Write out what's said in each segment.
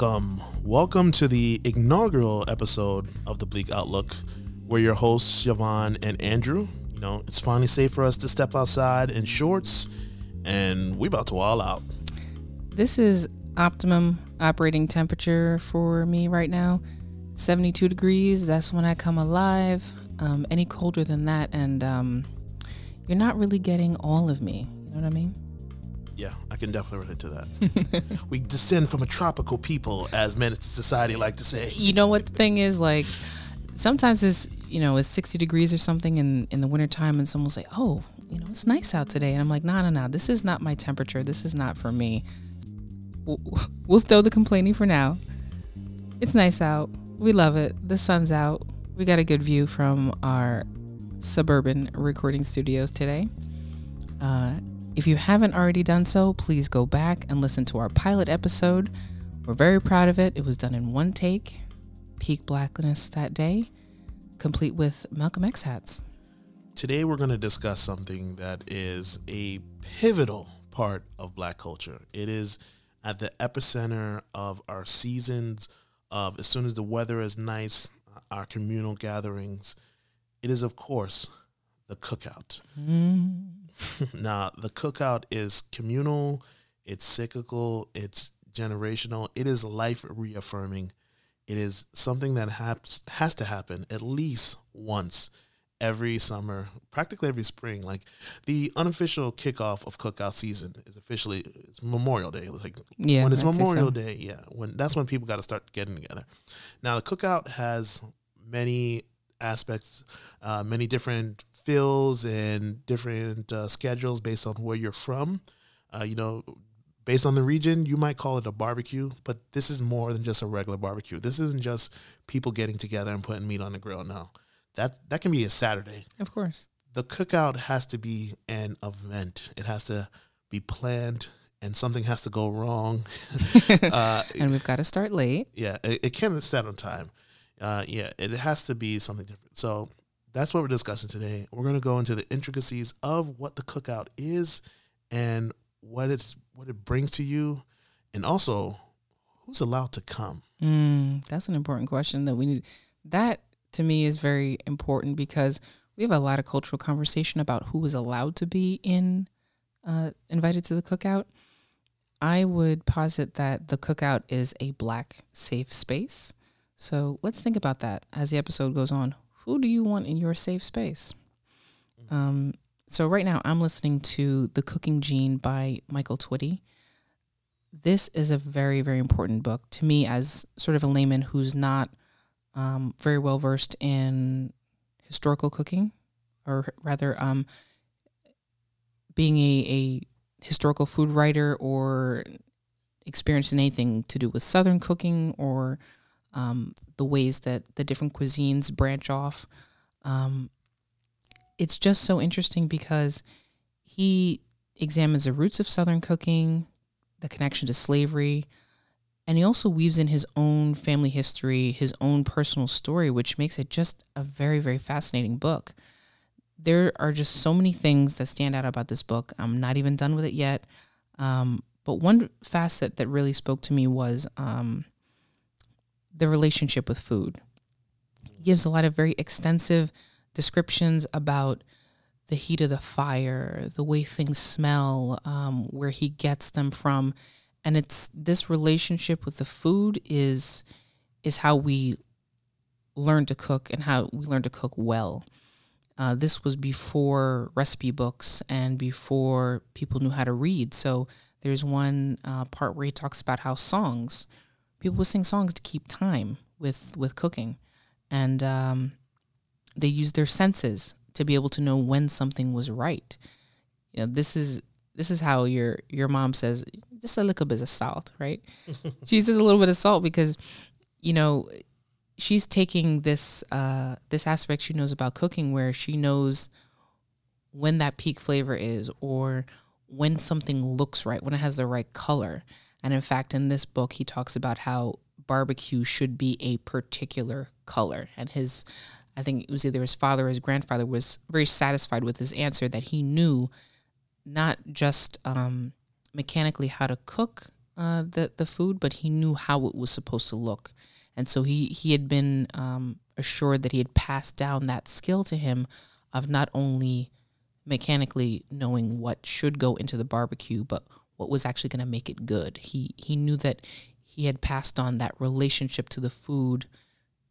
Welcome. Welcome to the inaugural episode of the Bleek Outlook. We're your hosts, Siobhan and Andrew. You know, it's finally safe for us to step outside in shorts, and we're about to all out. This is optimum operating temperature for me right now. 72 degrees, that's when I come alive. Um, any colder than that, and um, you're not really getting all of me. You know what I mean? Yeah, I can definitely relate to that. we descend from a tropical people, as men society like to say. You know what the thing is? Like, sometimes it's, you know, it's 60 degrees or something in, in the wintertime, and someone's like, oh, you know, it's nice out today. And I'm like, no, no, no, this is not my temperature. This is not for me. We'll, we'll stow the complaining for now. It's nice out. We love it. The sun's out. We got a good view from our suburban recording studios today. Uh, if you haven't already done so, please go back and listen to our pilot episode. We're very proud of it. It was done in one take, peak blackness that day, complete with Malcolm X hats. Today, we're going to discuss something that is a pivotal part of black culture. It is at the epicenter of our seasons, of as soon as the weather is nice, our communal gatherings. It is, of course, the cookout. Mm. now, the cookout is communal, it's cyclical, it's generational, it is life reaffirming. It is something that has, has to happen at least once every summer, practically every spring. Like the unofficial kickoff of cookout season is officially it's Memorial Day. It's like Yeah, when it's Memorial so. Day, yeah, when that's when people got to start getting together. Now the cookout has many aspects, uh, many different feels and different uh, schedules based on where you're from. Uh, you know, based on the region, you might call it a barbecue, but this is more than just a regular barbecue. This isn't just people getting together and putting meat on the grill. No, that that can be a Saturday. Of course. The cookout has to be an event. It has to be planned, and something has to go wrong. uh, And we've got to start late. yeah, it, it can't set on time. Uh, yeah, it has to be something different. So that's what we're discussing today. We're going to go into the intricacies of what the cookout is and what it's what it brings to you, and also who's allowed to come. Mm, that's an important question that we need. That to me is very important because we have a lot of cultural conversation about who is allowed to be in uh, invited to the cookout. I would posit that the cookout is a black safe space. So let's think about that as the episode goes on. Who do you want in your safe space? Um, so right now I'm listening to The Cooking Gene by Michael Twitty this is a very very important book to me as sort of a layman who's not um, very well versed in historical cooking or rather um, being a, a historical food writer or experiencing anything to do with southern cooking or um, the ways that the different cuisines branch off um, it's just so interesting because he examines the roots of southern cooking the connection to slavery. And he also weaves in his own family history, his own personal story, which makes it just a very, very fascinating book. There are just so many things that stand out about this book. I'm not even done with it yet. Um, but one facet that really spoke to me was um, the relationship with food. He gives a lot of very extensive descriptions about the heat of the fire, the way things smell, um, where he gets them from, and it's this relationship with the food is is how we learn to cook and how we learn to cook well. Uh, this was before recipe books and before people knew how to read. So there's one uh, part where he talks about how songs, people would sing songs to keep time with with cooking, and um, they use their senses to be able to know when something was right. You know, this is this is how your your mom says just a little bit of salt, right? she says a little bit of salt because, you know, she's taking this uh, this aspect she knows about cooking where she knows when that peak flavor is or when something looks right, when it has the right color. And in fact, in this book, he talks about how barbecue should be a particular color. And his, I think it was either his father or his grandfather was very satisfied with his answer that he knew not just um, mechanically how to cook uh, the the food, but he knew how it was supposed to look, and so he he had been um, assured that he had passed down that skill to him of not only mechanically knowing what should go into the barbecue, but what was actually going to make it good. He he knew that he had passed on that relationship to the food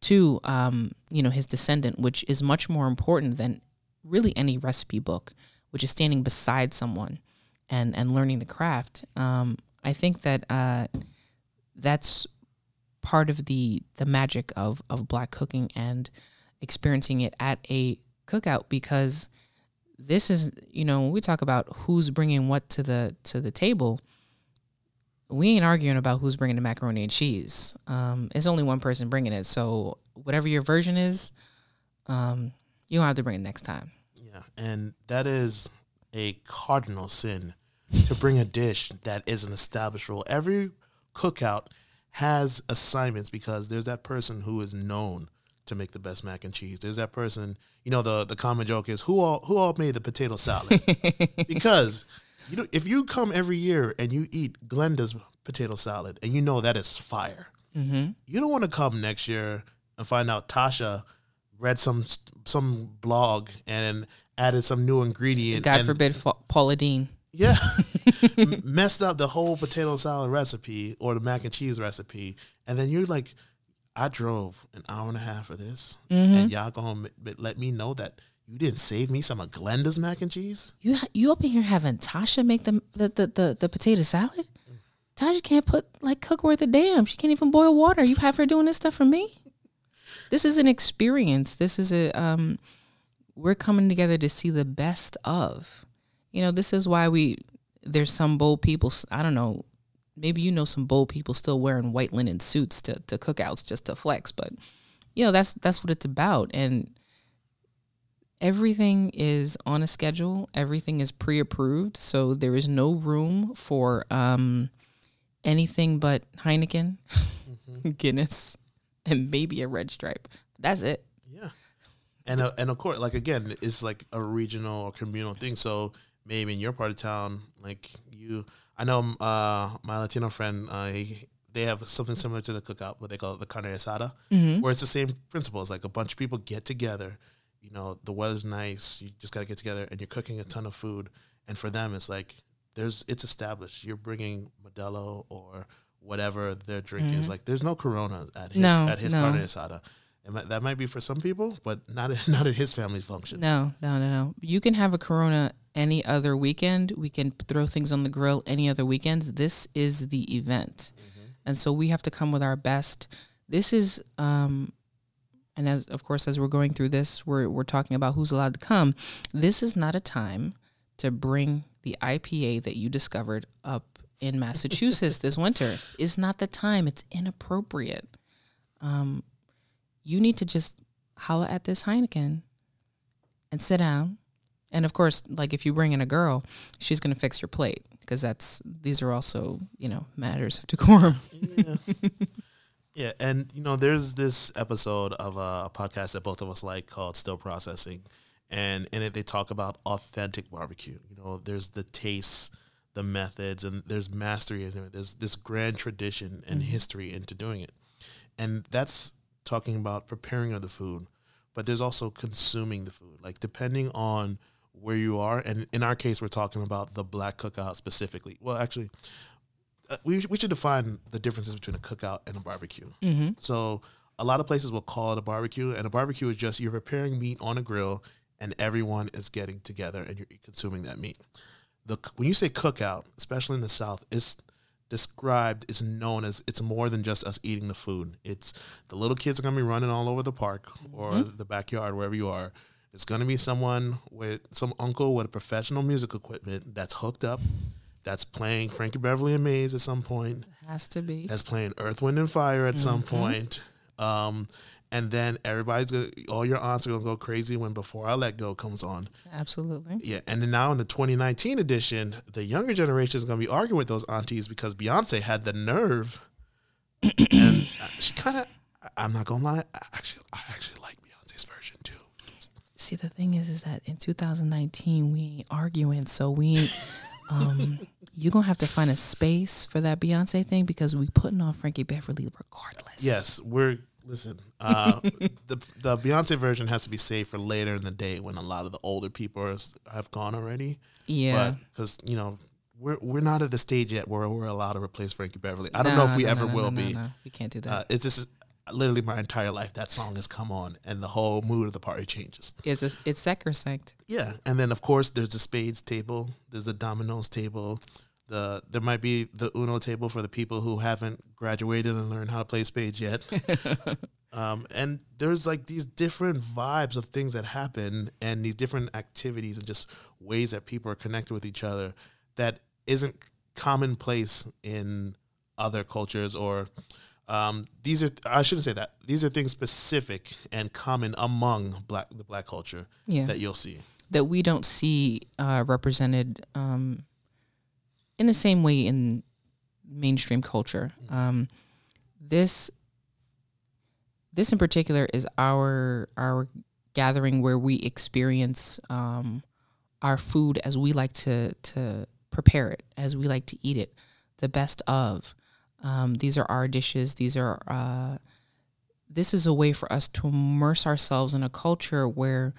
to um, you know his descendant, which is much more important than really any recipe book, which is standing beside someone and and learning the craft. Um, I think that uh, that's part of the the magic of of black cooking and experiencing it at a cookout because this is you know when we talk about who's bringing what to the to the table we ain't arguing about who's bringing the macaroni and cheese. Um, it's only one person bringing it. So whatever your version is um, you don't have to bring it next time. Yeah, and that is a cardinal sin to bring a dish that is an established rule. Every cookout has assignments because there's that person who is known to make the best mac and cheese. There's that person, you know, the the common joke is who all who all made the potato salad? because you know, if you come every year and you eat Glenda's potato salad and you know that is fire, mm-hmm. you don't want to come next year and find out Tasha read some some blog and added some new ingredient. god and, forbid paula deen yeah, messed up the whole potato salad recipe or the mac and cheese recipe, and then you're like, I drove an hour and a half for this, and y'all gonna let me know that you didn't save me some of Glenda's mac and cheese. you you up in here having tasha make the the the, the, the potato salad? Tasha can't put like cook worth a damn. She can't even boil water. You have her doing this stuff for me? This is an experience. This is a um we're coming together to see the best of. You know this is why we there's some bold people i don't know maybe you know some bold people still wearing white linen suits to, to cookouts just to flex but you know that's that's what it's about. And everything is on a schedule. Everything is pre-approved. So there is no room for um anything but heineken guinness and maybe a red stripe. That's it. Yeah, and uh, and of course, like again, it's like a regional or communal thing. So maybe in your part of town, like you, I know uh, my Latino friend, uh, he, they have something similar to the cookout, what they call it the carne asada, where it's the same principle. It's like a bunch of people get together. You know, the weather's nice. You just gotta get together, and you're cooking a ton of food. And for them, it's like there's it's established. You're bringing Modelo or whatever their drink is. Like there's no Corona at his No, at his no. carne asada. Might, that might be for some people, but not at, not at his family's function. No, no, no, no. You can have a Corona any other weekend. We can throw things on the grill any other weekends. This is the event, and so we have to come with our best. This is, um, and as of course, as we're going through this, we're we're talking about who's allowed to come. This is not a time to bring the IPA that you discovered up in Massachusetts this winter. Is not the time. It's inappropriate. Um, you need to just holla at this Heineken and sit down. And of course, like if you bring in a girl, she's going to fix your plate because that's these are also you know matters of decorum. yeah. yeah, and you know, there's this episode of a, podcast that both of us like called "Still Processing," and in it they talk about authentic barbecue. You know, there's the tastes, the methods, and there's mastery in it. There's this grand tradition and mm-hmm. history into doing it, and that's talking about preparing of the food. But there's also consuming the food, like depending on where you are, and in our case, we're talking about the black cookout specifically. Well, actually, uh, we we should define the differences between a cookout and a barbecue. Mm-hmm. So a lot of places will call it a barbecue, and a barbecue is just you're preparing meat on a grill, and everyone is getting together and you're consuming that meat. The when you say cookout, especially in the South, it's described, it's known as it's more than just us eating the food. It's the little kids are gonna be running all over the park or the backyard, wherever you are. It's gonna be someone with some uncle with a professional music equipment that's hooked up, that's playing Frankie Beverly and Maze at some point, Has to be. that's playing Earth, Wind, and Fire at some point. Um, and then everybody's gonna, all your aunts are gonna go crazy when Before I Let Go comes on. Absolutely. Yeah, and then now in the 2019 edition, the younger generation is gonna be arguing with those aunties because Beyonce had the nerve, and she kind of. I'm not gonna lie, I actually, I actually like Beyonce's version too. See, the thing is, is that in 2019 we ain't arguing, so we ain't. Um, You're gonna have to find a space for that Beyonce thing because we putting on Frankie Beverly regardless. Yes, we're listen. Uh, the the Beyonce version has to be saved for later in the day when a lot of the older people are, have gone already. Yeah. because you know we're we're not at the stage yet where we're allowed to replace Frankie Beverly. I don't know if we no, ever no, no, will no, be. no. We can't do that. Uh, it's just literally my entire life that song has come on, and the whole mood of the party changes. it's a, it's sacrosanct. Yeah, and then of course there's the spades table, there's the dominoes table, the there might be the Uno table for the people who haven't graduated and learned how to play spades yet. um, and there's like these different vibes of things that happen, and these different activities and just ways that people are connected with each other that isn't commonplace in other cultures or. Um, these are I shouldn't say that. These are things specific and common among black the black culture Yeah. that you'll see. that we don't see uh, represented um, in the same way in mainstream culture. Um, this this in particular is our our gathering where we experience um, our food as we like to to prepare it, as we like to eat it, the best of. Um, these are our dishes. These are uh, this is a way for us to immerse ourselves in a culture where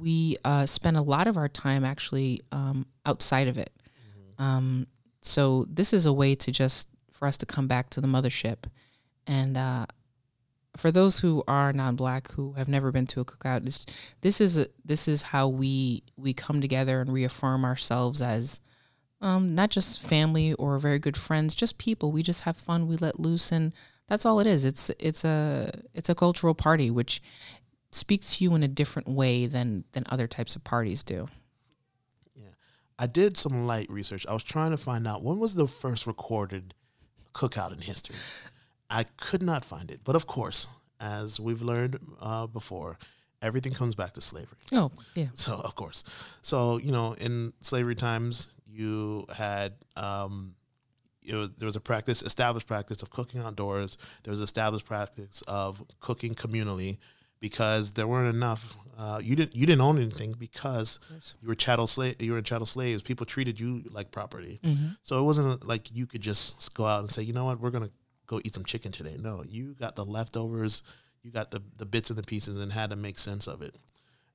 we uh, spend a lot of our time actually um, outside of it. Um, so this is a way to just for us to come back to the mothership, and uh, for those who are non-black who have never been to a cookout, this this is a, this is how we we come together and reaffirm ourselves as um, not just family or very good friends, just people. We just have fun. We let loose, and that's all it is. It's it's a it's a cultural party, which speaks to you in a different way than than other types of parties do. I did some light research. I was trying to find out when was the first recorded cookout in history. I could not find it, but of course, as we've learned uh, before, everything comes back to slavery. Oh yeah, So of course, so you know, in slavery times, you had um, was, there was a practice, established practice of cooking outdoors. There was established practice of cooking communally because there weren't enough. Uh, you didn't you didn't own anything because you were chattel slave. You were chattel slaves. People treated you like property. So it wasn't like you could just go out and say, you know what, we're gonna go eat some chicken today. No, you got the leftovers. You got the the bits and the pieces and had to make sense of it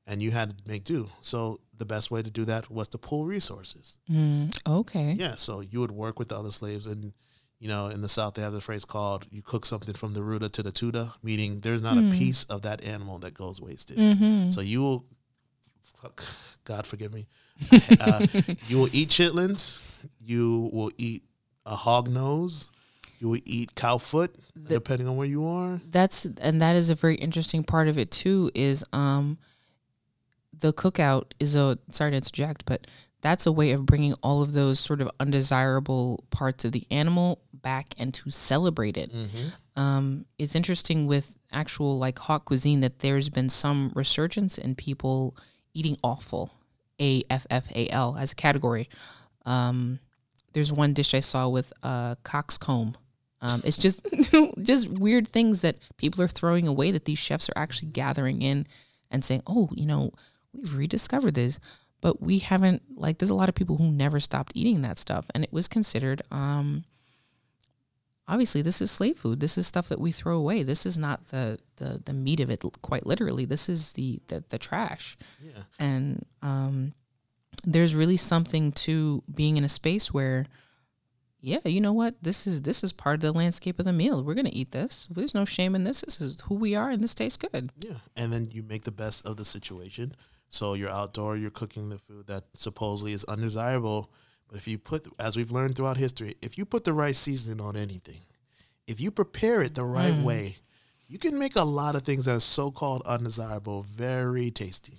and you had to make do. So the best way to do that was to pool resources. mm, okay. Yeah, so you would work with the other slaves, and you know, in the South they have the phrase called "you cook something from the ruta to the tuta," meaning there's not a piece of that animal that goes wasted. Mm-hmm. So you will, God forgive me, uh, you will eat chitlins, you will eat a hog nose, you will eat cow foot, depending on where you are. That's and that is a very interesting part of it too. Is um, the cookout is a sorry to interject, but that's a way of bringing all of those sort of undesirable parts of the animal back and to celebrate it. Um, it's interesting with actual like haute cuisine that there's been some resurgence in people eating offal, A F F A L as a category. Um, there's one dish I saw with uh, coxcomb. Um, it's just just weird things that people are throwing away that these chefs are actually gathering in and saying, "Oh, you know, we've rediscovered this." But we haven't like there's a lot of people who never stopped eating that stuff and it was considered um obviously this is slave food. This is stuff that we throw away. This is not the the, the meat of it quite literally. This is the the, the trash. Yeah. And um there's really something to being in a space where yeah, you know what? This is this is part of the landscape of the meal. We're gonna eat this. There's no shame in this. This is who we are, and this tastes good. Yeah, and then you make the best of the situation. So you're outdoor, you're cooking the food that supposedly is undesirable. But if you put, as we've learned throughout history, if you put the right seasoning on anything, if you prepare it the right way, you can make a lot of things that are so-called undesirable very tasty.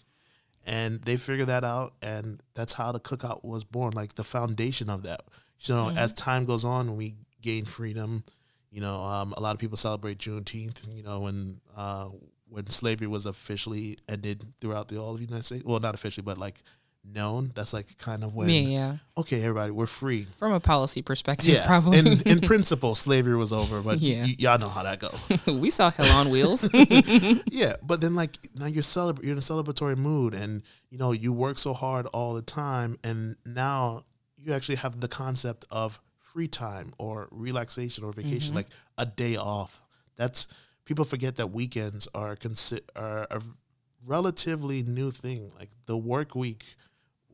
And they figured that out, and that's how the cookout was born. Like the foundation of that. You know, as time goes on, when we gain freedom, you know, um, a lot of people celebrate Juneteenth. You know, when uh, when slavery was officially ended throughout the all of the United States. Well, not officially, but like known. That's like kind of when yeah, yeah. okay, everybody, we're free. From a policy perspective, Yeah, probably. in in principle, slavery was over, but Yeah. y- y'all know how that go. we saw hell on wheels. yeah, but then like now you're celebra- you're in a celebratory mood, and you know you work so hard all the time, and now you actually have the concept of free time or relaxation or vacation, Mm-hmm. like a day off. That's people forget that weekends are consi- are a relatively new thing. Like the work week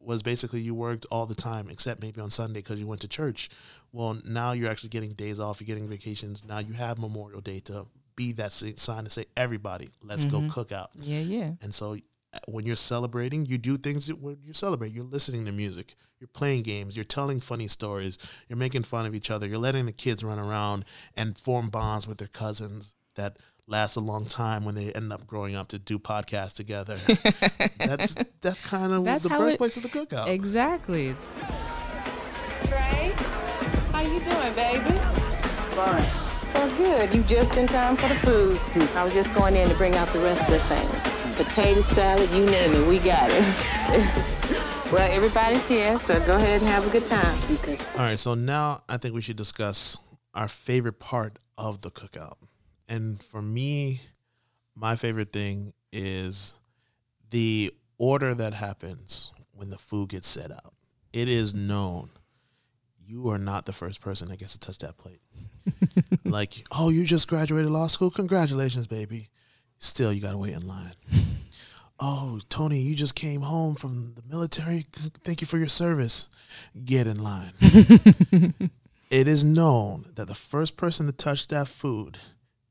was basically you worked all the time except maybe on Sunday because you went to church. Well, now you're actually getting days off. You're getting vacations. Now you have Memorial Day to be that sign to say everybody, let's go cook out. Yeah, yeah. And so uh, when you're celebrating, you do things that when you celebrate. You're listening to music, you're playing games, you're telling funny stories, you're making fun of each other, you're letting the kids run around and form bonds with their cousins that last a long time when they end up growing up to do podcasts together. that's that's kind of That's the how it- birthplace of the cookout. Exactly. Trey, how you doing, baby? Fine. Well, good. You just in time for the food. I was just going in to bring out the rest of the things. Potato salad, you name it, we got it. well, everybody's here, so go ahead and have a good time. Okay. All right, so now I think we should discuss our favorite part of the cookout. And for me, my favorite thing is the order that happens when the food gets set out. It is known you are not the first person that gets to touch that plate. like, oh, you just graduated law school? Congratulations, baby. Still, you got to wait in line. Oh, Tony, you just came home from the military. Thank you for your service. Get in line. it is known that the first person to touch that food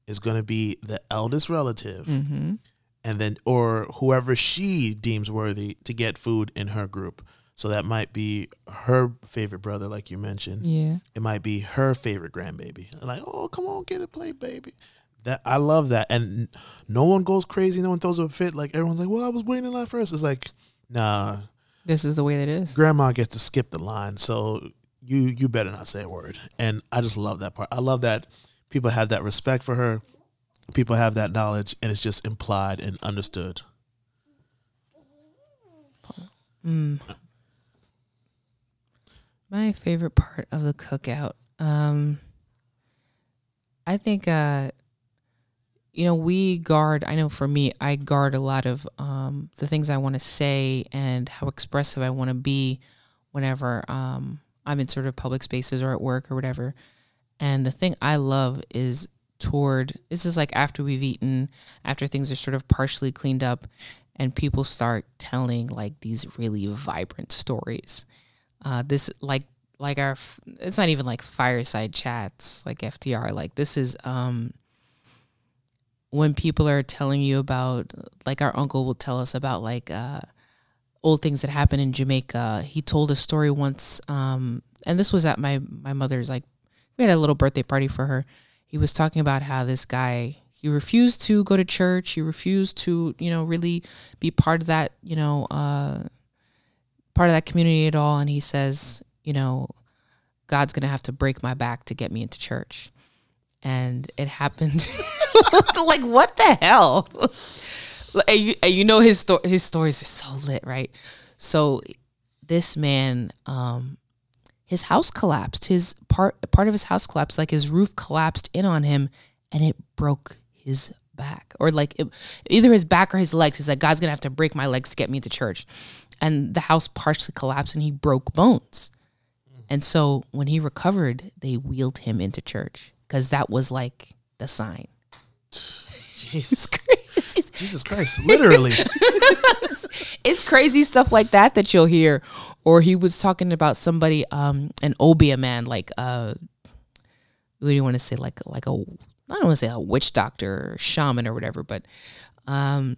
is going to be the eldest relative Mm-hmm. and then or whoever she deems worthy to get food in her group. So that might be her favorite brother like you mentioned. Yeah. it might be her favorite grandbaby. Like oh come on get a plate baby. That i love that. And no one goes crazy no one throws a fit. Like everyone's like well i was waiting in line first it's like nah. This is the way that it is. grandma gets to skip the line. So you you better not say a word. And i just love that part. I love that people have that respect for her people have that knowledge and it's just implied and understood My favorite part of the cookout. Um I think uh you know, we guard I know for me, I guard a lot of um the things I want to say and how expressive I want to be whenever um I'm in sort of public spaces or at work or whatever. And the thing I love is toward this is like after we've eaten, after things are sort of partially cleaned up and people start telling like these really vibrant stories. Uh, this like like our it's not even like fireside chats like FTR like this is um when people are telling you about like our uncle will tell us about like uh old things that happened in Jamaica. He told a story once um and this was at my my mother's like we had a little birthday party for her. He was talking about how this guy he refused to go to church. He refused to you know really be part of that you know uh part of that community at all. And he says you know god's gonna have to break my back to get me into church. And it happened. Like what the hell? And you, and you know his sto- his stories are so lit right? So this man um his house collapsed. His part part of his house collapsed like his roof collapsed in on him and it broke his back. Or like it, either his back or his legs. He's like god's gonna have to break my legs to get me to church. And the house partially collapsed and he broke bones. And so when he recovered they wheeled him into church because that was like the sign. Jesus crazy. jesus christ literally. It's crazy stuff like that that you'll hear. Or he was talking about somebody, um, an Obeah man, like uh, what do you want to say, like like a I don't want to say a witch doctor or shaman or whatever, but um,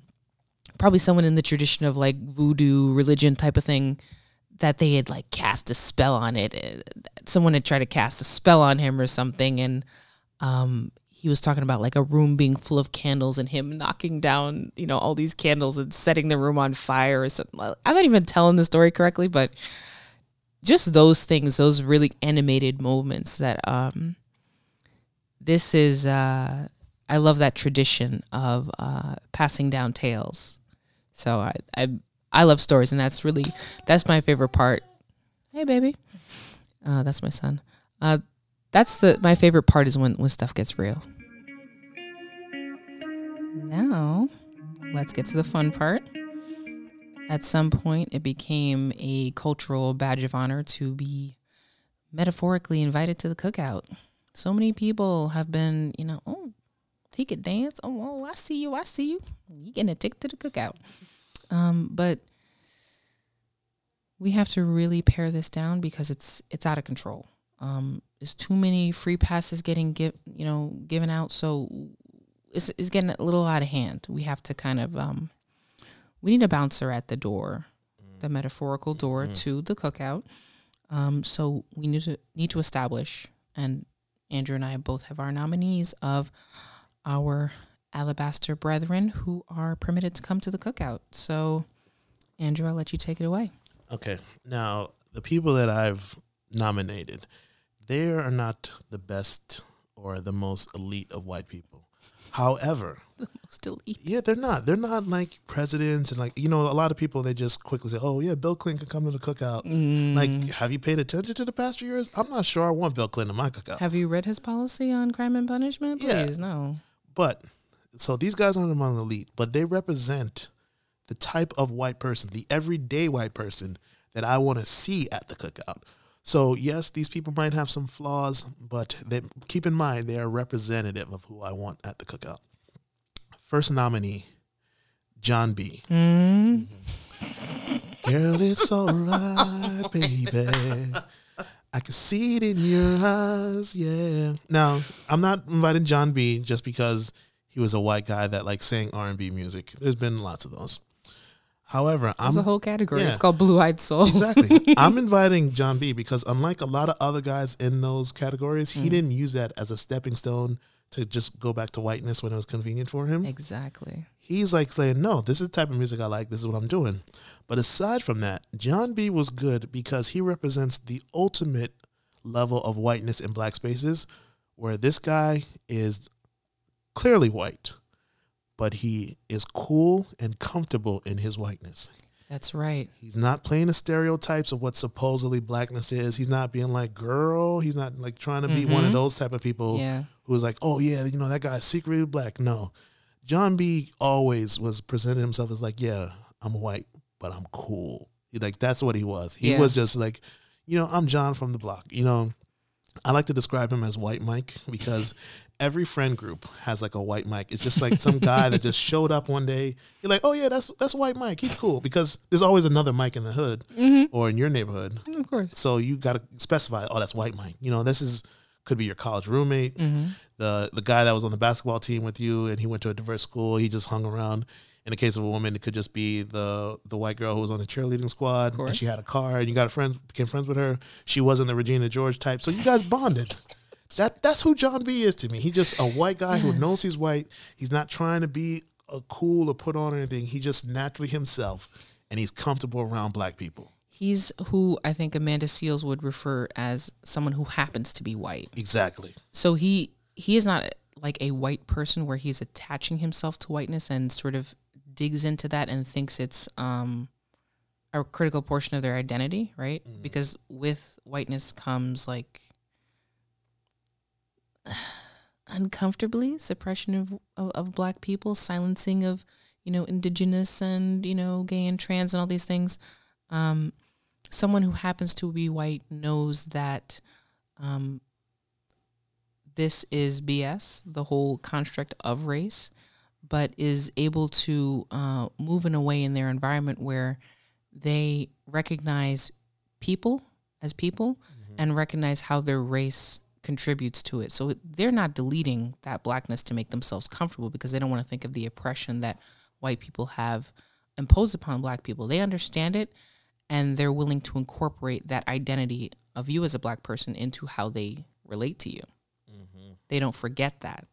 probably someone in the tradition of like voodoo religion type of thing that they had like cast a spell on it. Uh, Someone had tried to cast a spell on him or something, and um, he was talking about like a room being full of candles and him knocking down, you know, all these candles and setting the room on fire or something. I'm not even telling the story correctly, but just those things, those really animated moments that um this is uh I love that tradition of uh passing down tales. So I I I love stories and that's really that's my favorite part. Hey baby. Uh that's my son. Uh that's the my favorite part is when when stuff gets real. Now, let's get to the fun part. At some point, it became a cultural badge of honor to be metaphorically invited to the cookout. So many people have been, you know, oh, he could dance. Oh, oh, I see you. I see you. You getting a ticket to the cookout. Um, but we have to really pare this down because it's it's out of control. Um, there's too many free passes getting give you know given out, so it's it's getting a little out of hand. We have to kind of um, we need a bouncer at the door, the metaphorical door to the cookout. Um, so we need to need to establish, and Andrew and I both have our nominees of our alabaster brethren who are permitted to come to the cookout. So, Andrew, I'll let you take it away. Okay. Now, the people that I've nominated, they are not the best or the most elite of white people. However, Still eat. yeah, they're not. They're not like presidents and like you know. A lot of people they just quickly say, "Oh yeah, Bill Clinton can come to the cookout." Mm. Like, have you paid attention to the past few years? I'm not sure I want Bill Clinton in my cookout. Have you read his policy on crime and punishment? Yeah. Please, no. But so these guys aren't among the elite, but they represent the type of white person, the everyday white person that I want to see at the cookout. So yes, these people might have some flaws, but they, keep in mind they are representative of who I want at the cookout. First nominee, Jon B. Mm-hmm. Girl, it's alright, baby. I can see it in your eyes, yeah. Now, I'm not inviting Jon B just because he was a white guy that like sang R and B music. There's been lots of those. However, I'm There's a whole category. yeah. It's called Blue Eyed Soul. exactly. I'm inviting Jon B because unlike a lot of other guys in those categories, he mm. didn't use that as a stepping stone to just go back to whiteness when it was convenient for him. exactly. He's like saying, "No, this is the type of music I like. This is what I'm doing." But aside from that, Jon B was good because he represents the ultimate level of whiteness in black spaces, where this guy is clearly white, but he is cool and comfortable in his whiteness. That's right. He's not playing the stereotypes of what supposedly blackness is. He's not being like girl. He's not like trying to be one of mm-hmm. those type of people Yeah. who's like, oh yeah, you know that guy's secretly black. No, Jon B always was presenting himself as like, yeah, I'm white, but I'm cool. He- Like that's what he was. He Yeah. was just like, you know, I'm John from the block. You know, I like to describe him as White Mike because every friend group has like a White Mike. It's just like some guy that just showed up one day. You're like, oh yeah, that's that's White Mike. He's cool because there's always another Mike in the hood mm-hmm. or in your neighborhood. Of course. So you got to specify. Oh, that's White Mike. You know, this is could be your college roommate, mm-hmm. the the guy that was on the basketball team with you, and he went to a diverse school. He just hung around. In the case of a woman, it could just be the the white girl who was on the cheerleading squad, and she had a car, and you got friends became friends with her. She wasn't the Regina George type, so you guys bonded. That that's who Jon B is to me. He's just a white guy who knows he's white. He's not trying to be a cool or put on anything. He just naturally himself, and he's comfortable around black people. He's who I think Amanda Seales would refer as someone who happens to be white. Exactly. So he he is not like a white person where he's attaching himself to whiteness and sort of digs into that and thinks it's um a critical portion of their identity, right? Because with whiteness comes like uncomfortably suppression of, of of black people, silencing of you know indigenous and you know gay and trans and all these things. Um, someone who happens to be white knows that um, this is BS, the whole construct of race, but is able to uh, move in a way in their environment where they recognize people as people and recognize how their race contributes to it. So they're not deleting that blackness to make themselves comfortable because they don't want to think of the oppression that white people have imposed upon black people. They understand it and they're willing to incorporate that identity of you as a black person into how they relate to you. Mm-hmm. They don't forget that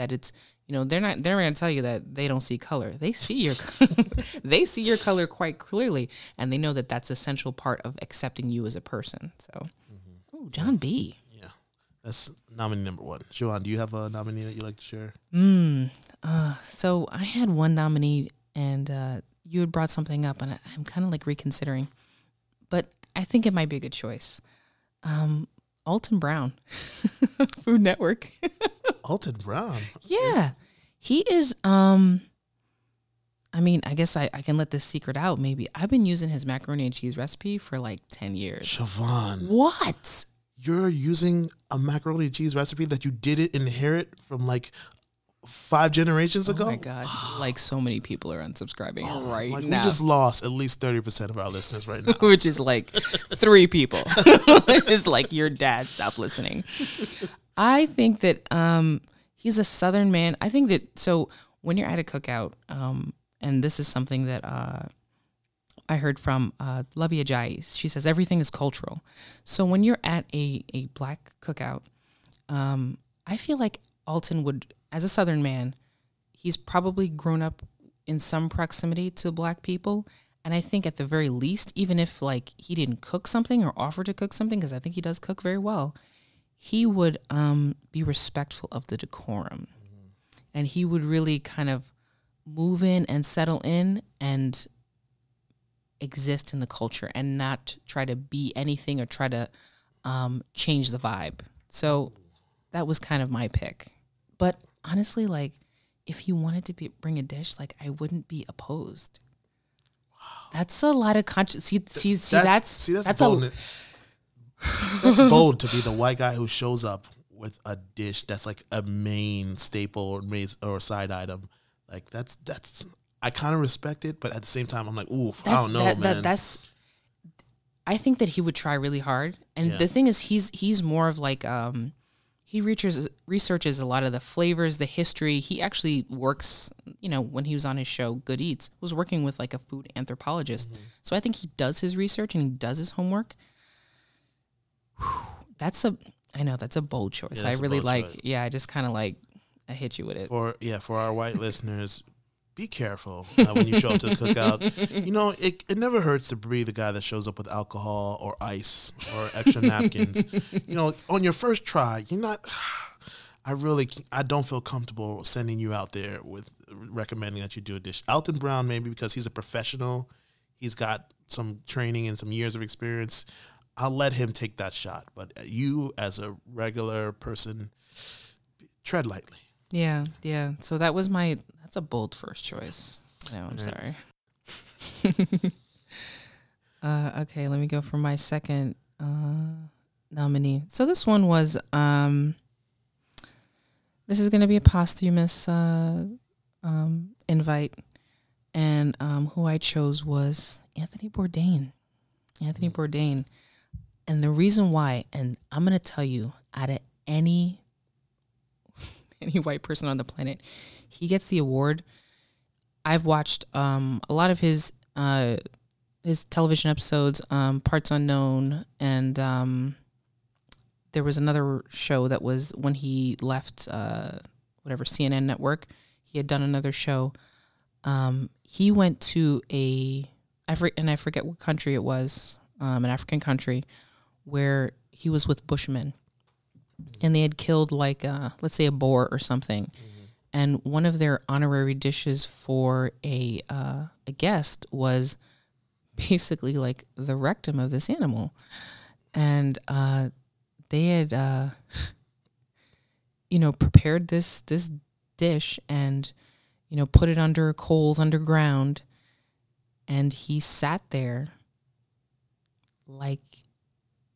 that it's you know they're not they're going to tell you that they don't see color. They see your they see your color quite clearly, and they know that that's essential part of accepting you as a person. So, oh, Jon B. That's nominee number one. Siobhan, do you have a nominee that you like to share? So I had one nominee, and uh, you had brought something up, and I, I'm kind of like reconsidering, but I think it might be a good choice. Um, Alton Brown, Food Network. Alton Brown. Yeah. He is um I mean, I guess I, I can let this secret out. Maybe I've been using his macaroni and cheese recipe for like ten years. Siobhan, What? You're using a macaroni and cheese recipe that you didn't inherit from like five generations ago. Oh my god! Like so many people are unsubscribing right Like now, we just lost at least thirty percent of our listeners right now. which is like three people. it's like your dad. Stop listening. I think that um, he's a Southern man. I think that so when you're at a cookout, um, and this is something that uh, I heard from uh, Luvvie Ajayi. She says everything is cultural. So when you're at a a black cookout, um, I feel like Alton would, as a Southern man, he's probably grown up in some proximity to black people. And I think at the very least, even if like he didn't cook something or offer to cook something, because I think he does cook very well, he would um, be respectful of the decorum. And he would really kind of move in and settle in and exist in the culture and not try to be anything or try to um, change the vibe. So that was kind of my pick. But honestly, like if he wanted to be, bring a dish, like I wouldn't be opposed. Wow. That's a lot of conscious. See, see, see, that's see that's, that's bold. a that's bold to be the white guy who shows up with a dish that's like a main staple or main or side item. Like that's that's I kind of respect it, but at the same time, I'm like, ooh, I don't know, that, man. that- that's. I think that he would try really hard, and Yeah. the thing is, he's he's more of like um, he reaches researches a lot of the flavors, the history. He actually works, you know, when he was on his show Good Eats, was working with like a food anthropologist. Mm-hmm. So I think he does his research and he does his homework. Whew, That's a, I know that's a bold choice. Yeah, I really like, choice. yeah, I just kind of like, I hit you with it. for yeah for our white listeners be careful uh, when you show up to the cookout. You know it, it never hurts to be the guy that shows up with alcohol or ice or extra napkins. You know on your first try you're not i really i don't feel comfortable sending you out there with recommending that you do a dish. Alton brown maybe because he's a professional he's got some training and some years of experience. I'll let him take that shot. But you as a regular person tread lightly. Yeah, yeah. So that was my. That's a bold first choice. No, I'm sorry. uh, okay, let me go for my second uh, nominee. So this one was. Um, this is going to be a posthumous uh, um, invite, and um, who I chose was Anthony Bourdain. Anthony Bourdain, and the reason why, and I'm going to tell you, out of any any white person on the planet. He gets the award. I've watched um, a lot of his uh, his television episodes, um, Parts Unknown, and um, there was another show that was when he left uh, whatever CNN network. He had done another show. Um, he went to a I for, and I forget what country it was, um, an African country, where he was with Bushmen and they had killed like uh, let's say a boar or something and one of their honorary dishes for a uh, a guest was basically like the rectum of this animal. And uh, they had uh, you know prepared this this dish and you know put it under coals underground. And he sat there like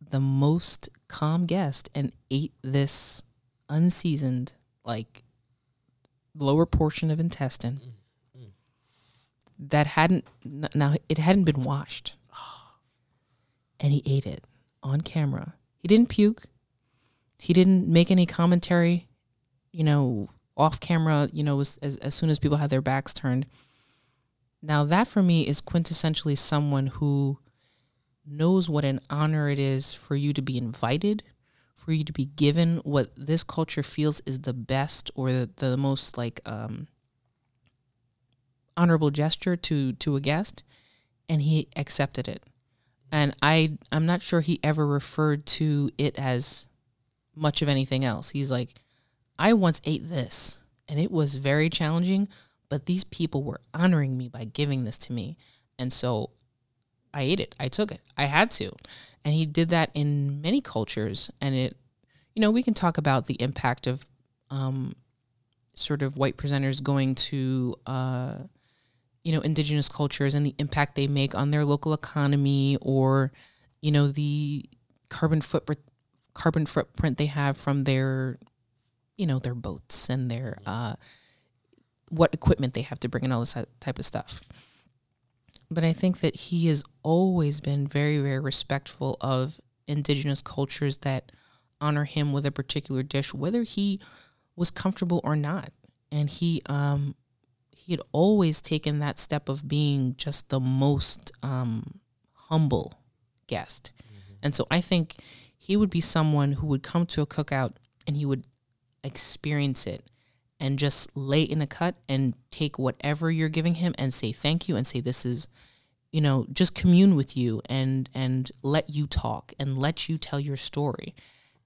the most calm guest and ate this unseasoned like lower portion of intestine mm, mm. that hadn't now it hadn't been washed. And he ate it on camera. He didn't puke. He didn't make any commentary you know off camera you know as, as, as soon as people had their backs turned. Now that for me is quintessentially someone who knows what an honor it is for you to be invited, for you to be given what this culture feels is the best or the, the most like um, honorable gesture to to a guest, and he accepted it. And I I'm not sure he ever referred to it as much of anything else. He's like, I once ate this, and it was very challenging, but these people were honoring me by giving this to me, and so I ate it. I took it. I had to. And he did that in many cultures. And it, you know, we can talk about the impact of um, sort of white presenters going to uh, you know, indigenous cultures and the impact they make on their local economy or, you know, the carbon footprint carbon footprint they have from their, you know, their boats and their uh, what equipment they have to bring and all this type of stuff. But I think that he has always been very, very respectful of indigenous cultures that honor him with a particular dish, whether he was comfortable or not. And he um, he had always taken that step of being just the most um, humble guest. Mm-hmm. And so I think he would be someone who would come to a cookout and he would experience it and just lay in a cut and take whatever you're giving him and say thank you and say this is you know just commune with you and and let you talk and let you tell your story.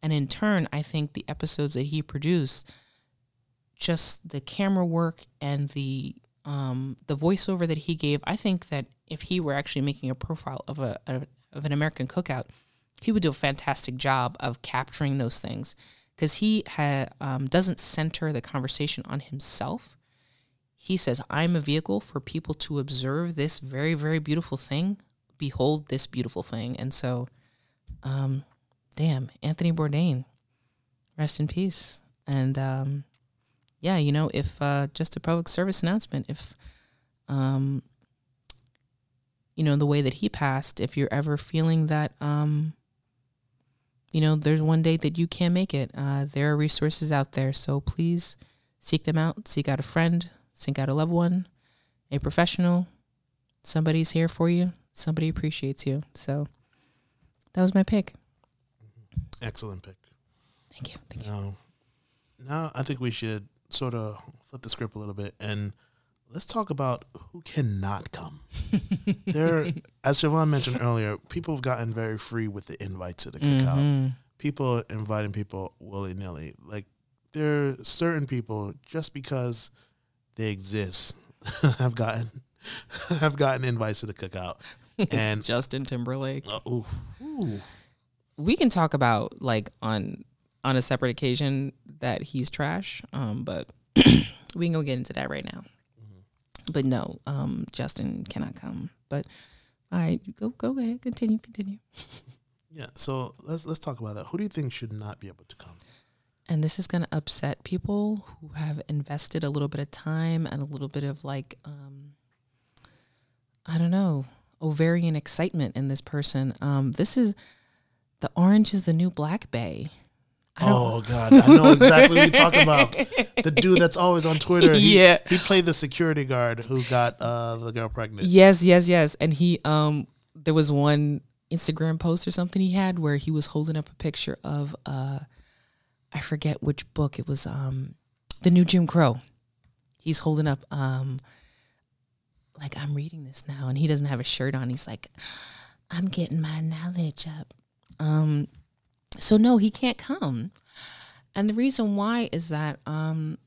And in turn i think the episodes that he produced just the camera work and the um, the voiceover that he gave, I think that if he were actually making a profile of a, of an American cookout, he would do a fantastic job of capturing those things because he ha, um, doesn't center the conversation on himself. He says, "I'm a vehicle for people to observe this very, very beautiful thing. Behold this beautiful thing." And so, um, damn, Anthony Bourdain, rest in peace. And um, yeah, you know, if uh, just a public service announcement, if, um, you know, the way that he passed, if you're ever feeling that, um, you know, there's one day that you can't make it, uh, there are resources out there. So please seek them out, seek out a friend, seek out a loved one, a professional. Somebody's here for you. Somebody appreciates you. So that was my pick. Excellent pick. Thank you. Thank you. now I think we should sort of flip the script a little bit and let's talk about who cannot come. there, as Siobhan mentioned earlier, people have gotten very free with the invite to the cookout. Mm-hmm. People inviting people willy nilly. Like there are certain people just because they exist have gotten have gotten invites to the cookout. And Justin Timberlake. Uh, ooh, ooh. We can talk about like on on a separate occasion that he's trash. Um, but we can go get into that right now. But no, um, Justin cannot come. But all right, go go ahead, continue, continue. Yeah, so let's let's talk about that. Who do you think should not be able to come? And this is going to upset people who have invested a little bit of time and a little bit of like, um, I don't know, ovarian excitement in this person. Um, this is the orange is the new black bay. Oh God, I know exactly what you're talking about. The dude that's always on Twitter. He, yeah, he played the security guard who got uh, the girl pregnant. Yes, yes, yes. And he um, there was one Instagram post or something he had where he was holding up a picture of uh, I forget which book it was. Um, the new Jim Crow. He's holding up um, like I'm reading this now, and he doesn't have a shirt on. He's like, I'm getting my knowledge up. Um, so no, he can't come. And the reason why is that um,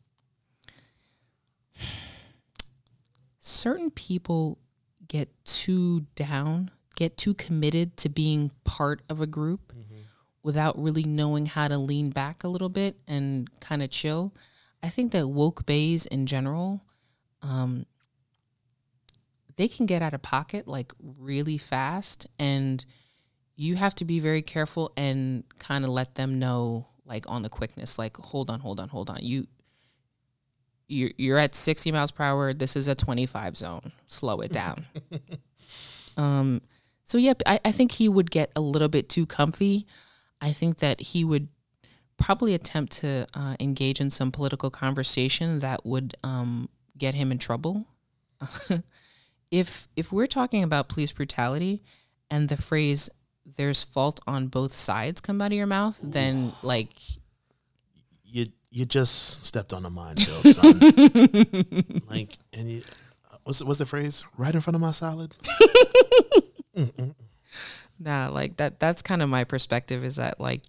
certain people get too down, get too committed to being part of a group mm-hmm. without really knowing how to lean back a little bit and kind of chill. I think that woke bays in general, um, they can get out of pocket like really fast and you have to be very careful and kind of let them know like on the quickness like hold on hold on hold on. You you're, you're at 60 miles per hour. This is a 25 zone. Slow it down. Um so yeah I, I think he would get a little bit too comfy. I think that he would probably attempt to uh, engage in some political conversation that would um, get him in trouble. If if we're talking about police brutality and the phrase there's fault on both sides come out of your mouth, then like you you just stepped on a minefield, son. like, and you what's what's the phrase? Right in front of my salad. nah, like that. That's kind of my perspective. Is that like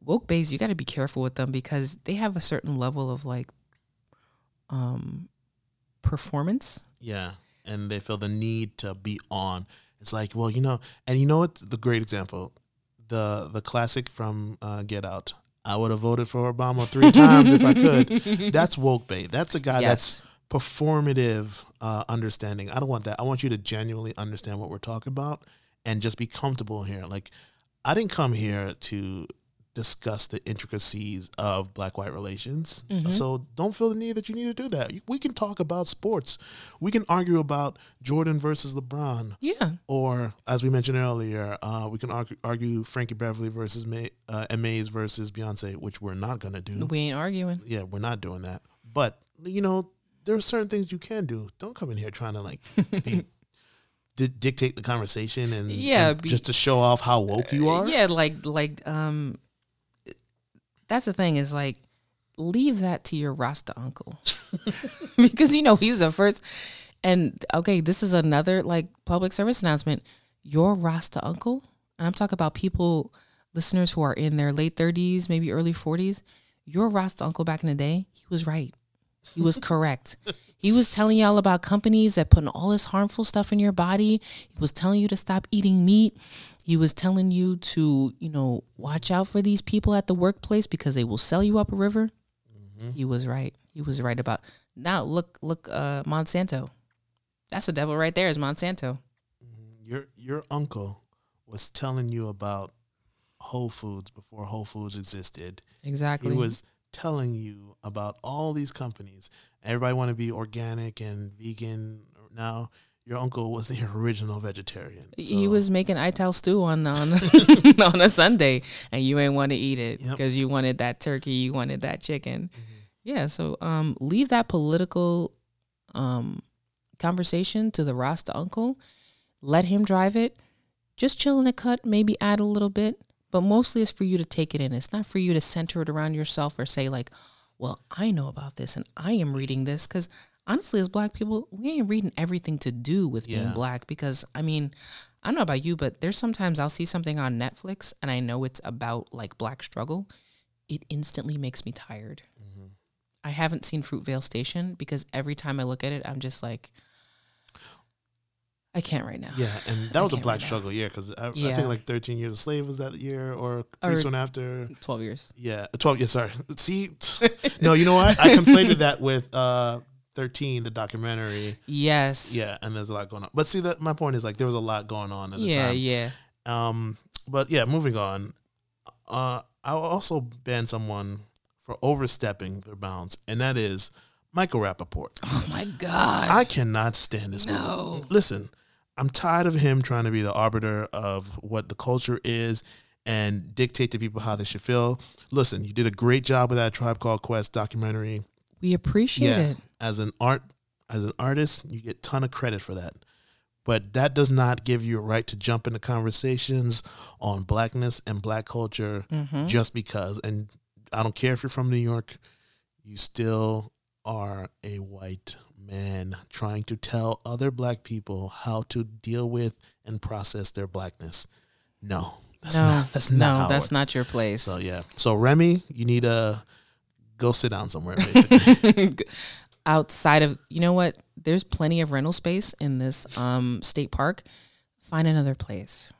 woke bays? You got to be careful with them because they have a certain level of like um performance. Yeah, and they feel the need to be on it's like, well, you know, and you know what? The great example, the the classic from uh, Get Out. I would have voted for Obama three times if I could. That's woke bait. That's a guy yes. that's performative uh, understanding. I don't want that. I want you to genuinely understand what we're talking about and just be comfortable here. Like, I didn't come here to discuss the intricacies of black white relations. Mm-hmm. So don't feel the need that you need to do that. We can talk about sports. We can argue about Jordan versus LeBron. Yeah. Or, as we mentioned earlier, uh, we can argue, argue Frankie Beverly versus May, uh, Maze versus Beyonce, which we're not going to do. We ain't arguing. Yeah, we're not doing that. But, you know, there are certain things you can do. Don't come in here trying to, like, be, di- dictate the conversation and, Yeah, and be- just to show off how woke you are. Yeah, like like um that's the thing is like leave that to your Rasta uncle. because you know he's the first and okay, this is another like public service announcement. Your Rasta uncle, and I'm talking about people listeners who are in their late 30s, maybe early 40s, your Rasta uncle back in the day, he was right. He was correct. He was telling y'all about companies that putting all this harmful stuff in your body. He was telling you to stop eating meat. He was telling you to, you know, watch out for these people at the workplace because they will sell you up a river. He was right. He was right about now. Look, look, uh, Monsanto. That's the devil right there. Is Monsanto? Your your uncle was telling you about Whole Foods before Whole Foods existed. Exactly. He was telling you about all these companies. Everybody want to be organic and vegan now. Your uncle was the original vegetarian. He was making ital stew on on on a Sunday, and you ain't want to eat it Yep. because you wanted that turkey, you wanted that chicken. Yeah, so um, leave that political um, conversation to the Rasta uncle. Let him drive it. Just chill in the cut, maybe add a little bit, but mostly it's for you to take it in. It's not for you to center it around yourself or say like, "Well, I know about this and I am reading this." Because honestly, as Black people, we ain't reading everything to do with being Black. Because I mean, I don't know about you, but there's sometimes I'll see something on Netflix and I know it's about like Black struggle. It instantly makes me tired. Mm-hmm. I haven't seen Fruitvale Station because every time I look at it, I'm just like, I can't right now. yeah, and that was a black that. struggle year because I, I think like 13 Years a Slave was that year or pretty soon after. 12 years. Yeah, 12. Yeah, sorry. See, no, you know what? I conflated that with uh 13, the documentary. Yes. Yeah, and there's a lot going on. But see, that my point is like there was a lot going on at the Yeah. time. Yeah. Um, but yeah, moving on. Uh, I'll also ban someone for overstepping their bounds, and that is Michael Rapaport. Oh my God. I cannot stand this. No. Listen, I'm tired of him trying to be the arbiter of what the culture is and dictate to people how they should feel. Listen, you did a great job with that Tribe Called Quest documentary. we appreciate it. As an art as an artist, you get ton of credit for that. But that does not give you a right to jump into conversations on blackness and black culture Mhm. just because. And I don't care if you're from New York, you still are a white man trying to tell other black people how to deal with and process their blackness. No, that's no, not. That's no, not. it that's not your place. So yeah. So Remy, you need to go sit down somewhere. Basically. Outside of, you know what? There's plenty of rental space in this um, state park. Find another place.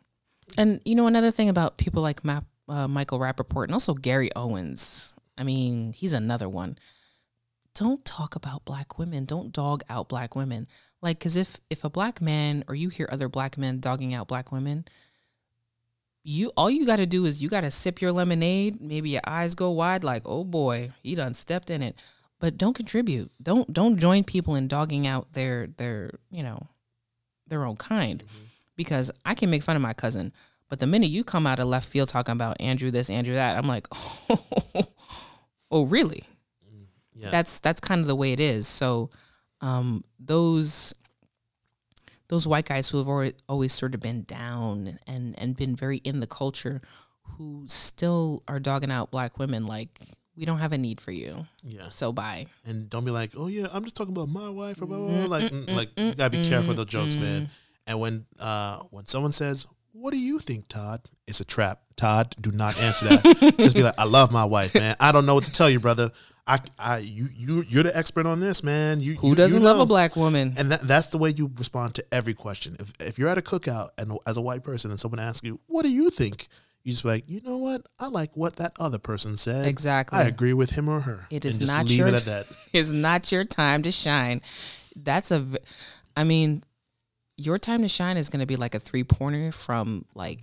And you know another thing about people like Map, uh, Michael Rapaport and also Gary Owens. I mean, he's another one. Don't talk about black women. Don't dog out black women. Like, cause if if a black man or you hear other black men dogging out black women, you all you got to do is you got to sip your lemonade. Maybe your eyes go wide, like, oh boy, he done stepped in it. But don't contribute. Don't don't join people in dogging out their their you know their own kind, mm-hmm. because I can make fun of my cousin, but the minute you come out of left field talking about Andrew this, Andrew that, I'm like, oh, oh, really? Yeah. That's that's kind of the way it is. So um, those those white guys who have always, always sort of been down and and been very in the culture, who still are dogging out black women, like we don't have a need for you. yeah. So bye. And don't be like, oh yeah, I'm just talking about my wife or blah blah. blah. Like, mm, like you gotta be careful with those jokes, man. And when uh when someone says, "What do you think, Todd?" It's a trap. Todd, do not answer that. just be like, "I love my wife, man. I don't know what to tell you, brother. I, I, you, you, you're the expert on this, man. You, Who you- doesn't you love a black woman? And that, that's the way you respond to every question. If if you're at a cookout and as a white person and someone asks you, "What do you think?" You just be like, you know what? I like what that other person said. Exactly. I agree with him or her. It is not your it it's not your time to shine. That's a. I mean, your time to shine is going to be like a three pointer from like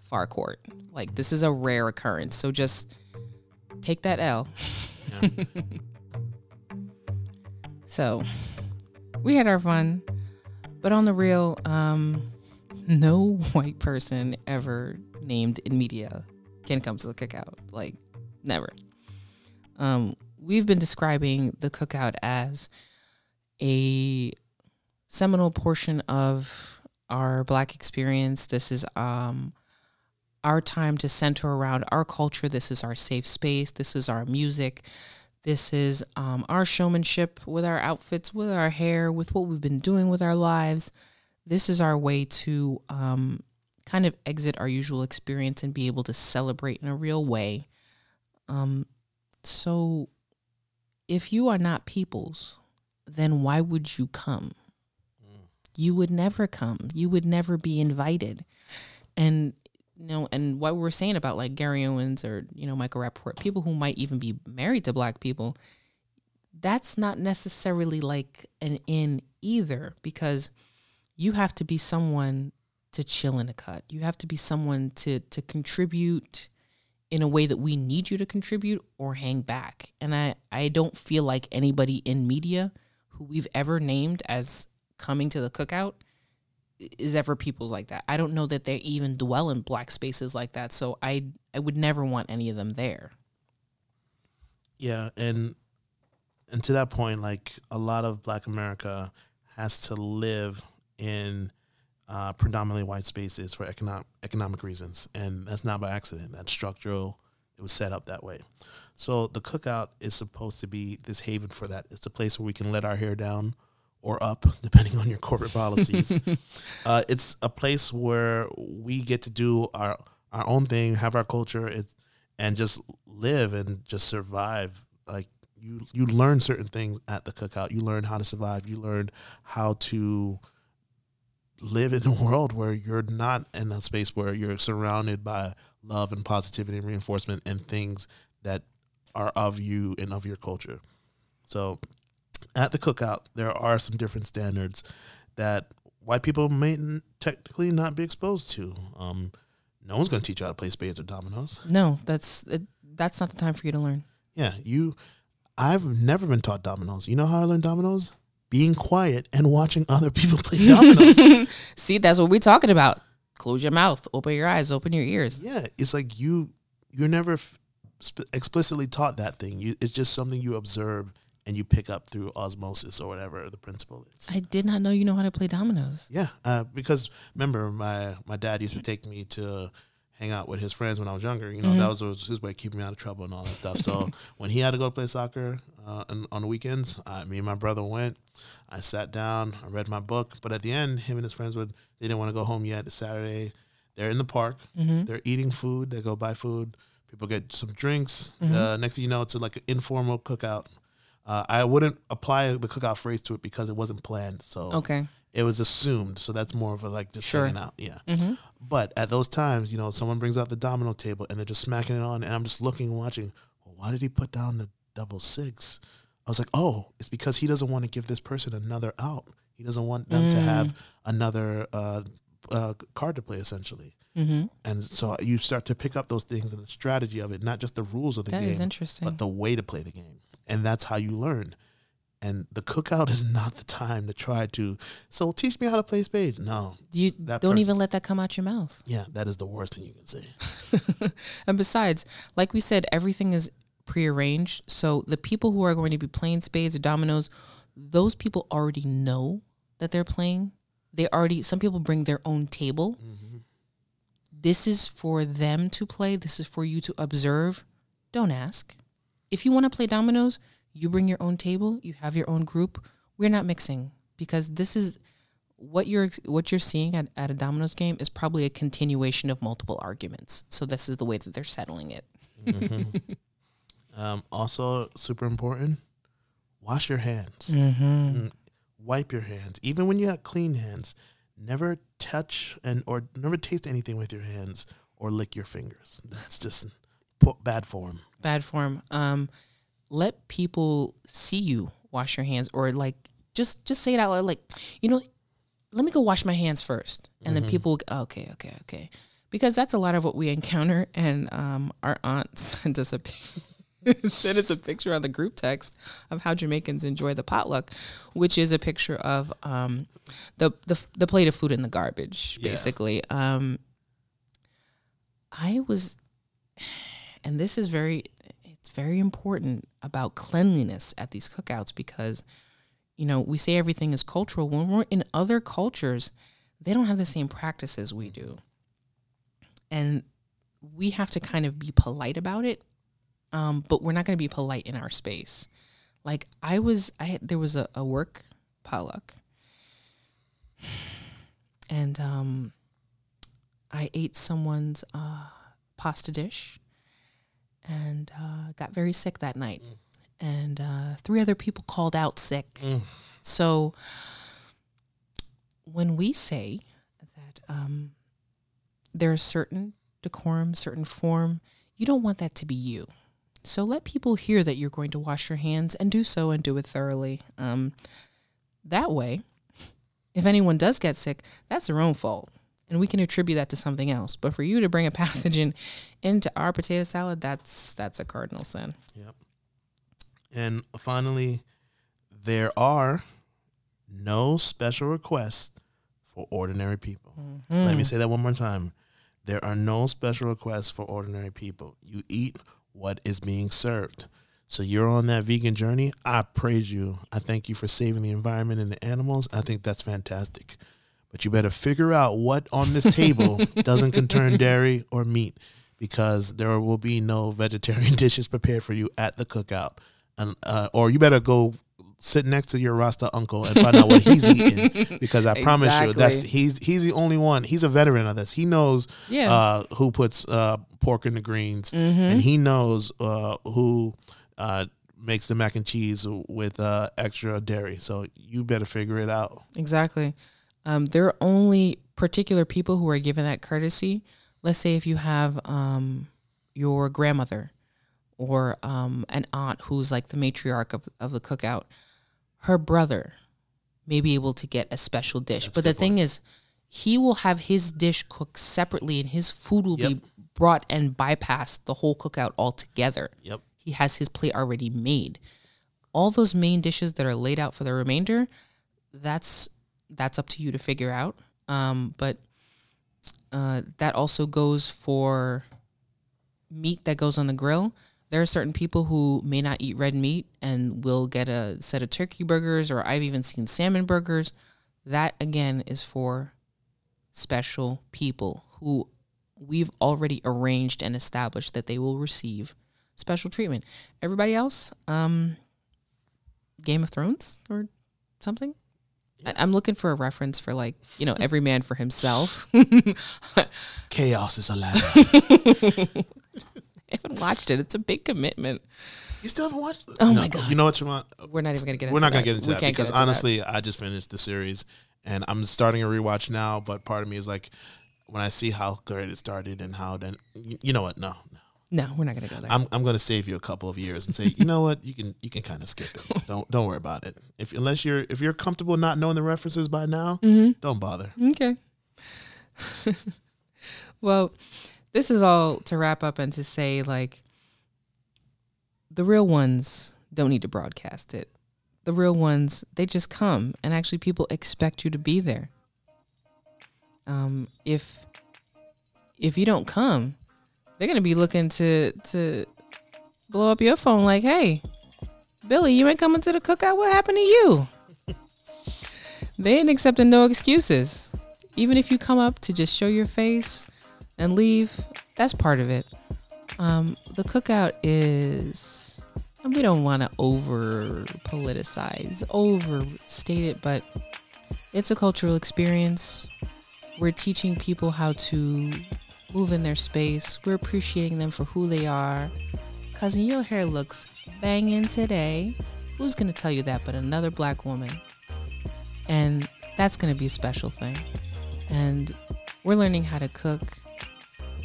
far court. Like this is a rare occurrence. So just take that L. So we had our fun, but on the real, um, no white person ever named in media can come to the cookout. Like never. Um, we've been describing the cookout as a seminal portion of our black experience. This is um our time to center around our culture. This is our safe space. This is our music. This is um, our showmanship with our outfits, with our hair, with what we've been doing with our lives. This is our way to um, kind of exit our usual experience and be able to celebrate in a real way. Um, so, if you are not people's, then why would you come? You would never come. You would never be invited. And you know, and what we were saying about like Gary Owens or you know Michael Rapaport, people who might even be married to black people, that's not necessarily like an in either because you have to be someone to chill in a cut. You have to be someone to to contribute in a way that we need you to contribute or hang back. And I I don't feel like anybody in media who we've ever named as coming to the cookout is ever people like that. I don't know that they even dwell in black spaces like that. So I I would never want any of them there. Yeah, and and to that point, like a lot of Black America has to live in uh, predominantly white spaces for economic economic reasons, and that's not by accident. That's structural. It was set up that way. So the cookout is supposed to be this haven for that. It's a place where we can let our hair down or up, depending on your corporate policies. uh, it's a place where we get to do our our own thing, have our culture, it's, and just live and just survive. Like you, you learn certain things at the cookout. You learn how to survive. You learn how to live in a world where you're not in a space where you're surrounded by love and positivity and reinforcement and things that are of you and of your culture. So at the cookout, there are some different standards that white people may n- technically not be exposed to. Um, no one's going to teach you how to play spades or dominoes. No, that's it, that's not the time for you to learn. Yeah, you. I've never been taught dominoes. You know how I learned dominoes? Being quiet and watching other people play dominoes. See, that's what we're talking about. Close your mouth, open your eyes, open your ears. yeah, it's like you. You're never f- explicitly taught that thing. You, it's just something you observe and you pick up through osmosis or whatever the principle is. I did not know you know how to play dominoes. Yeah, uh, because remember, my my dad used to take me to hang out with his friends when I was younger. You know, that was, was his way of keeping me out of trouble and all that stuff. So when he had to go play soccer uh, on, on the weekends, I, me and my brother went. I sat down, I read my book, but at the end, him and his friends would they didn't want to go home yet. It's Saturday. They're in the park. They're eating food. They go buy food. People get some drinks. Uh, next thing you know, it's like an informal cookout. Uh, I wouldn't apply the cookout phrase to it because it wasn't planned. So Okay. it was assumed. So that's more of a like just Sure. hanging out. Yeah. But at those times, you know, someone brings out the domino table and they're just smacking it on, and I'm just looking, and watching. Well, why did he put down the double six? I was like, oh, it's because he doesn't want to give this person another out. He doesn't want them to have another uh, uh, card to play, essentially. Mm-hmm. And so you start to pick up those things and the strategy of it, not just the rules of the That game, but the way to play the game. And that's how you learn. And the cookout is not the time to try to, so teach me how to play spades. No. you don't person- even let that come out your mouth. Yeah, that is the worst thing you can say. And besides, like we said, everything is prearranged. So the people who are going to be playing spades or dominoes, those people already know that they're playing. They already some people bring their own table. Mm-hmm. This is for them to play. This is for you to observe. Don't ask. If you want to play dominoes, you bring your own table, you have your own group. We're not mixing because this is what you're what you're seeing at, at a dominoes game is probably a continuation of multiple arguments. So this is the way that they're settling it. Um, also, super important, wash your hands. Mm, Wipe your hands. Even when you have clean hands, never touch and or never taste anything with your hands or lick your fingers. That's just bad form. bad form. Um, let people see you wash your hands, or like just just say it out loud, like you know, let me go wash my hands first, and then people, will, go, okay, okay, okay, because that's a lot of what we encounter. And um, our aunt sent us a sent us a picture on the group text of how Jamaicans enjoy the potluck, which is a picture of um, the the the plate of food in the garbage, Yeah. basically. Um, I was and this is very it's very important about cleanliness at these cookouts because you know we say everything is cultural. When we're in other cultures they don't have the same practices we do. And we have to kind of be polite about it um, but we're not going to be polite in our space. Like i was i there was a, a work potluck. And um, i ate someone's uh, pasta dish and uh, got very sick that night. And uh, three other people called out sick. So when we say that um, there's certain decorum, certain form, you don't want that to be you. So let people hear that you're going to wash your hands and do so and do it thoroughly. Um, that way, if anyone does get sick, that's their own fault. And we can attribute that to something else. But for you to bring a pathogen into our potato salad, that's that's a cardinal sin. Yep. And finally, there are no special requests for ordinary people. Mm-hmm. Let me say that one more time. There are no special requests for ordinary people. You eat what is being served. So you're on that vegan journey. I praise you. I thank you for saving the environment and the animals. I think that's fantastic. But you better figure out what on this table doesn't contain dairy or meat because there will be no vegetarian dishes prepared for you at the cookout. And, uh, or you better go sit next to your Rasta uncle and find out what he's eating because I promise you that's he's he's the only one. He's a veteran of this. He knows Yeah. uh, who puts uh, pork in the greens, and he knows uh, who uh, makes the mac and cheese with uh, extra dairy. So you better figure it out. Exactly. Um, there are only particular people who are given that courtesy. Let's say if you have um, your grandmother or um, an aunt who's like the matriarch of, of the cookout, her brother may be able to get a special dish. but the thing is, he will have his dish cooked separately and his food will Yep. be brought and bypassed the whole cookout altogether. Yep. He has his plate already made. All those main dishes that are laid out for the remainder, that's that's up to you to figure out. Um, but uh, that also goes for meat that goes on the grill. There are certain people who may not eat red meat and will get a set of turkey burgers, or I've even seen salmon burgers. That again is for special people who we've already arranged and established that they will receive special treatment. Everybody else, um, Game of Thrones or something. I, I'm looking for a reference for like you know every man for himself. Chaos is allowed. I haven't watched it. It's a big commitment. you still haven't watched? Oh No, my God. You know what you want? We're not even gonna get. Into that. We're not gonna that. get into We that because into that. honestly, I just finished the series and I'm starting a rewatch now. But part of me is like, when I see how great it started and how then, you know what? No, no. we're not gonna go there. I'm I'm gonna save you a couple of years and say, you know what, you can you can kind of skip it. Don't don't worry about it. If unless you're if you're comfortable not knowing the references by now, Mm-hmm. don't bother. Okay. well, this is all to wrap up and to say like the real ones don't need to broadcast it. The real ones, they just come and actually people expect you to be there. Um, if if you don't come, they're gonna be looking to to blow up your phone like, hey, Billy, you ain't coming to the cookout. What happened to you? they ain't accepting no excuses. Even if you come up to just show your face and leave, that's part of it. Um, the cookout is, and we don't want to over politicize, overstate it, but it's a cultural experience. We're teaching people how to move in their space. We're appreciating them for who they are. Cousin, your hair looks banging today. Who's going to tell you that but another black woman? And that's going to be a special thing. And we're learning how to cook,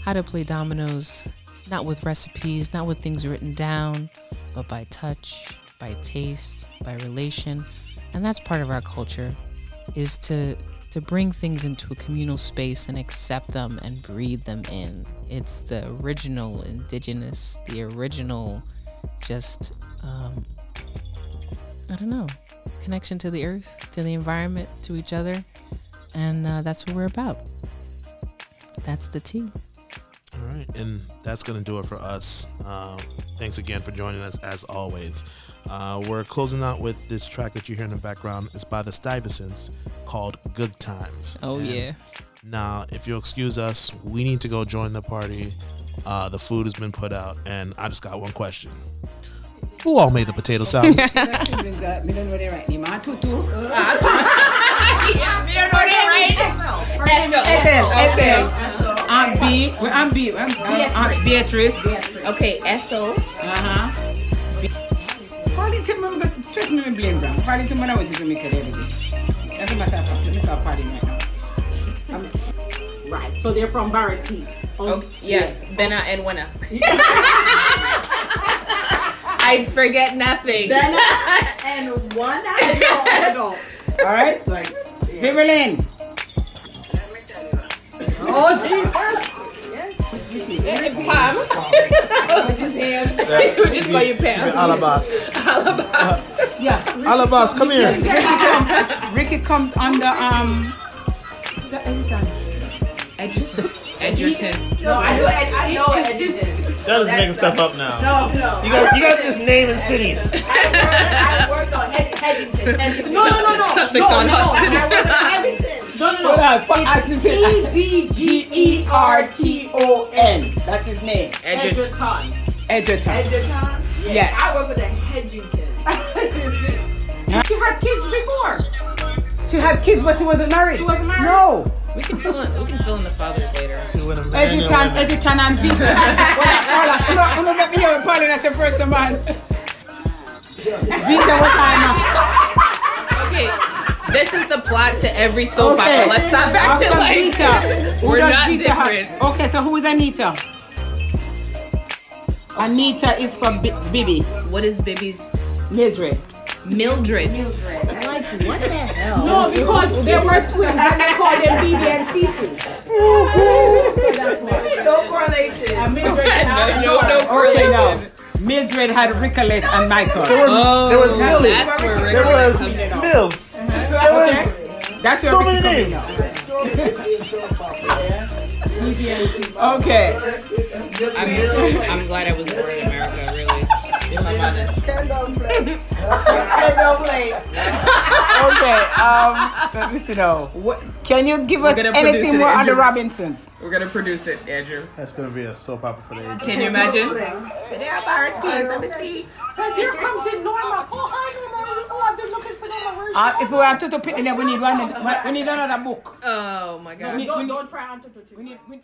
how to play dominoes, not with recipes, not with things written down, but by touch, by taste, by relation. And that's part of our culture is to to bring things into a communal space and accept them and breathe them in. It's the original indigenous, the original just um, I don't know, connection to the earth, to the environment, to each other. And uh, that's what we're about. That's the tea. All right, and that's going to do it for us. Uh, thanks again for joining us as always. Uh, we're closing out with this track that you hear in the background. It's by the Stuyvesants called Good Times. Oh, And yeah. Now, if you'll excuse us, we need to go join the party. Uh, the food has been put out, and I just got one question. Who all made the potato salad? Me don't know the right name. Ah, tutu. Ethel, but trust me, me them. Party to me, I want make it every day. Doesn't matter if I'm make a party right now. Right. So they're from Barrett Peace. Oh, oh yes, Benna and Wenna. I forget nothing. Benna and one I don't. All right? So, like, Beverly. Oh, Jesus. Pam. Just call you Pam. Alabas. Alabas. Yeah. Alabas, come here. Ricky, comes under, um, Edgerton. Edgerton. No, I know. I know it. Y'all just making stuff up now. No, no. You guys, you guys just naming cities. I worked on Hed- Hedgington. Hedgington. No, no, no, no. Sussex no, on no, Hudson. I worked on Hedgington. No, no, no. Hold on. Fuck, I can say E Z G R T O N. That's his name. Edgerton. Edgerton. Edgerton. Edgerton. Yes. I work with the Hedgington. she had kids before. She had kids, but she wasn't married. She wasn't married? No. We can fill in. We can fill in the fathers later. Edgerton, Edgerton and Vita. Hold on, hold on. You don't make me hear Pauline as the first man. Vita was time. Okay, this is the plot to every soap Okay. opera. Let's not back to After like Vita, we're does not Vita have- different. Okay, so who is Anita? Anita is from B- Bibi, What is Bibi's Mildred. Mildred? Like, what the hell? No, because they were twins and they called them Bibi and Cici. No correlation. And Mildred and No, no, no Okay, now. correlation. Mildred had Ricolet and Michael. Oh, There was Millie. that's where Rick There was comes. Mills. There was That's your so many names. Okay. I'm, I'm glad I was born in America, really. If I'm honest. Okay. Um. Let me see now. What, can you give us gonna produce anything more on the Andrew. Robinsons? We're gonna produce it, Andrew. That's gonna be a soap opera for the age. Can you imagine? Let me see. So here comes in Norma. Oh, hi, Norma. Oh, I'm just looking for Norma. Uh, if we want to to pick, then we need one. We need another book. Oh my We gosh. need, we Don't, need, don't try on to we need, we,